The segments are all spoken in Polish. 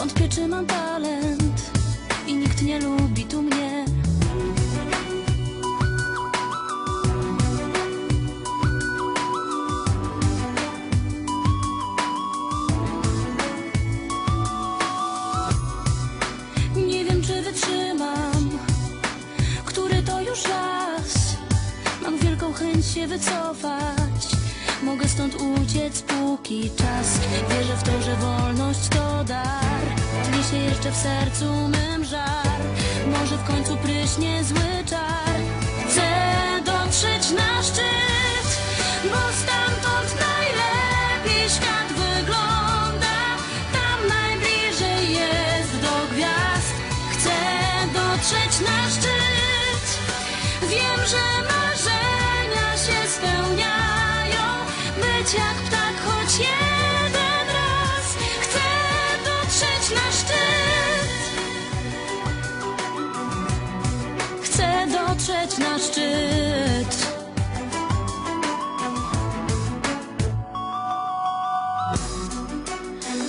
Wątpię, czy mam talent i nikt nie lubi tu mnie. Nie wiem, czy wytrzymam, który to już raz. Mam wielką chęć się wycofać. Mogę stąd uciec, póki czas. Wierzę w to, że wolność to się jeszcze w sercu mym żar. Może w końcu pryśnie zły czar. Chcę dotrzeć na szczyt, bo stamtąd najlepiej świat wygląda. Tam najbliżej jest do gwiazd. Chcę dotrzeć na szczyt. Wiem, że marzenia się spełniają. Być jak ptak choć jeden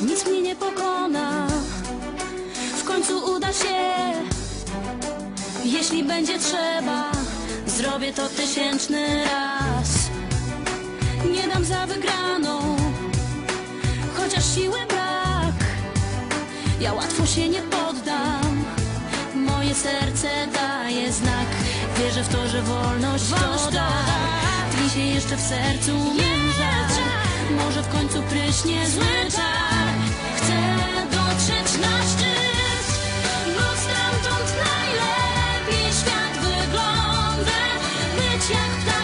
Nic mnie nie pokona. W końcu uda się. Jeśli będzie trzeba, zrobię to tysięczny raz. Nie dam za wygraną, chociaż siły brak. Ja łatwo się nie poddam. Moje serce daje znak. Wierzę w to, że wolność, to dar. Tli się jeszcze w sercu mym żar. Może w końcu pryśnie zły czar. oczach tak.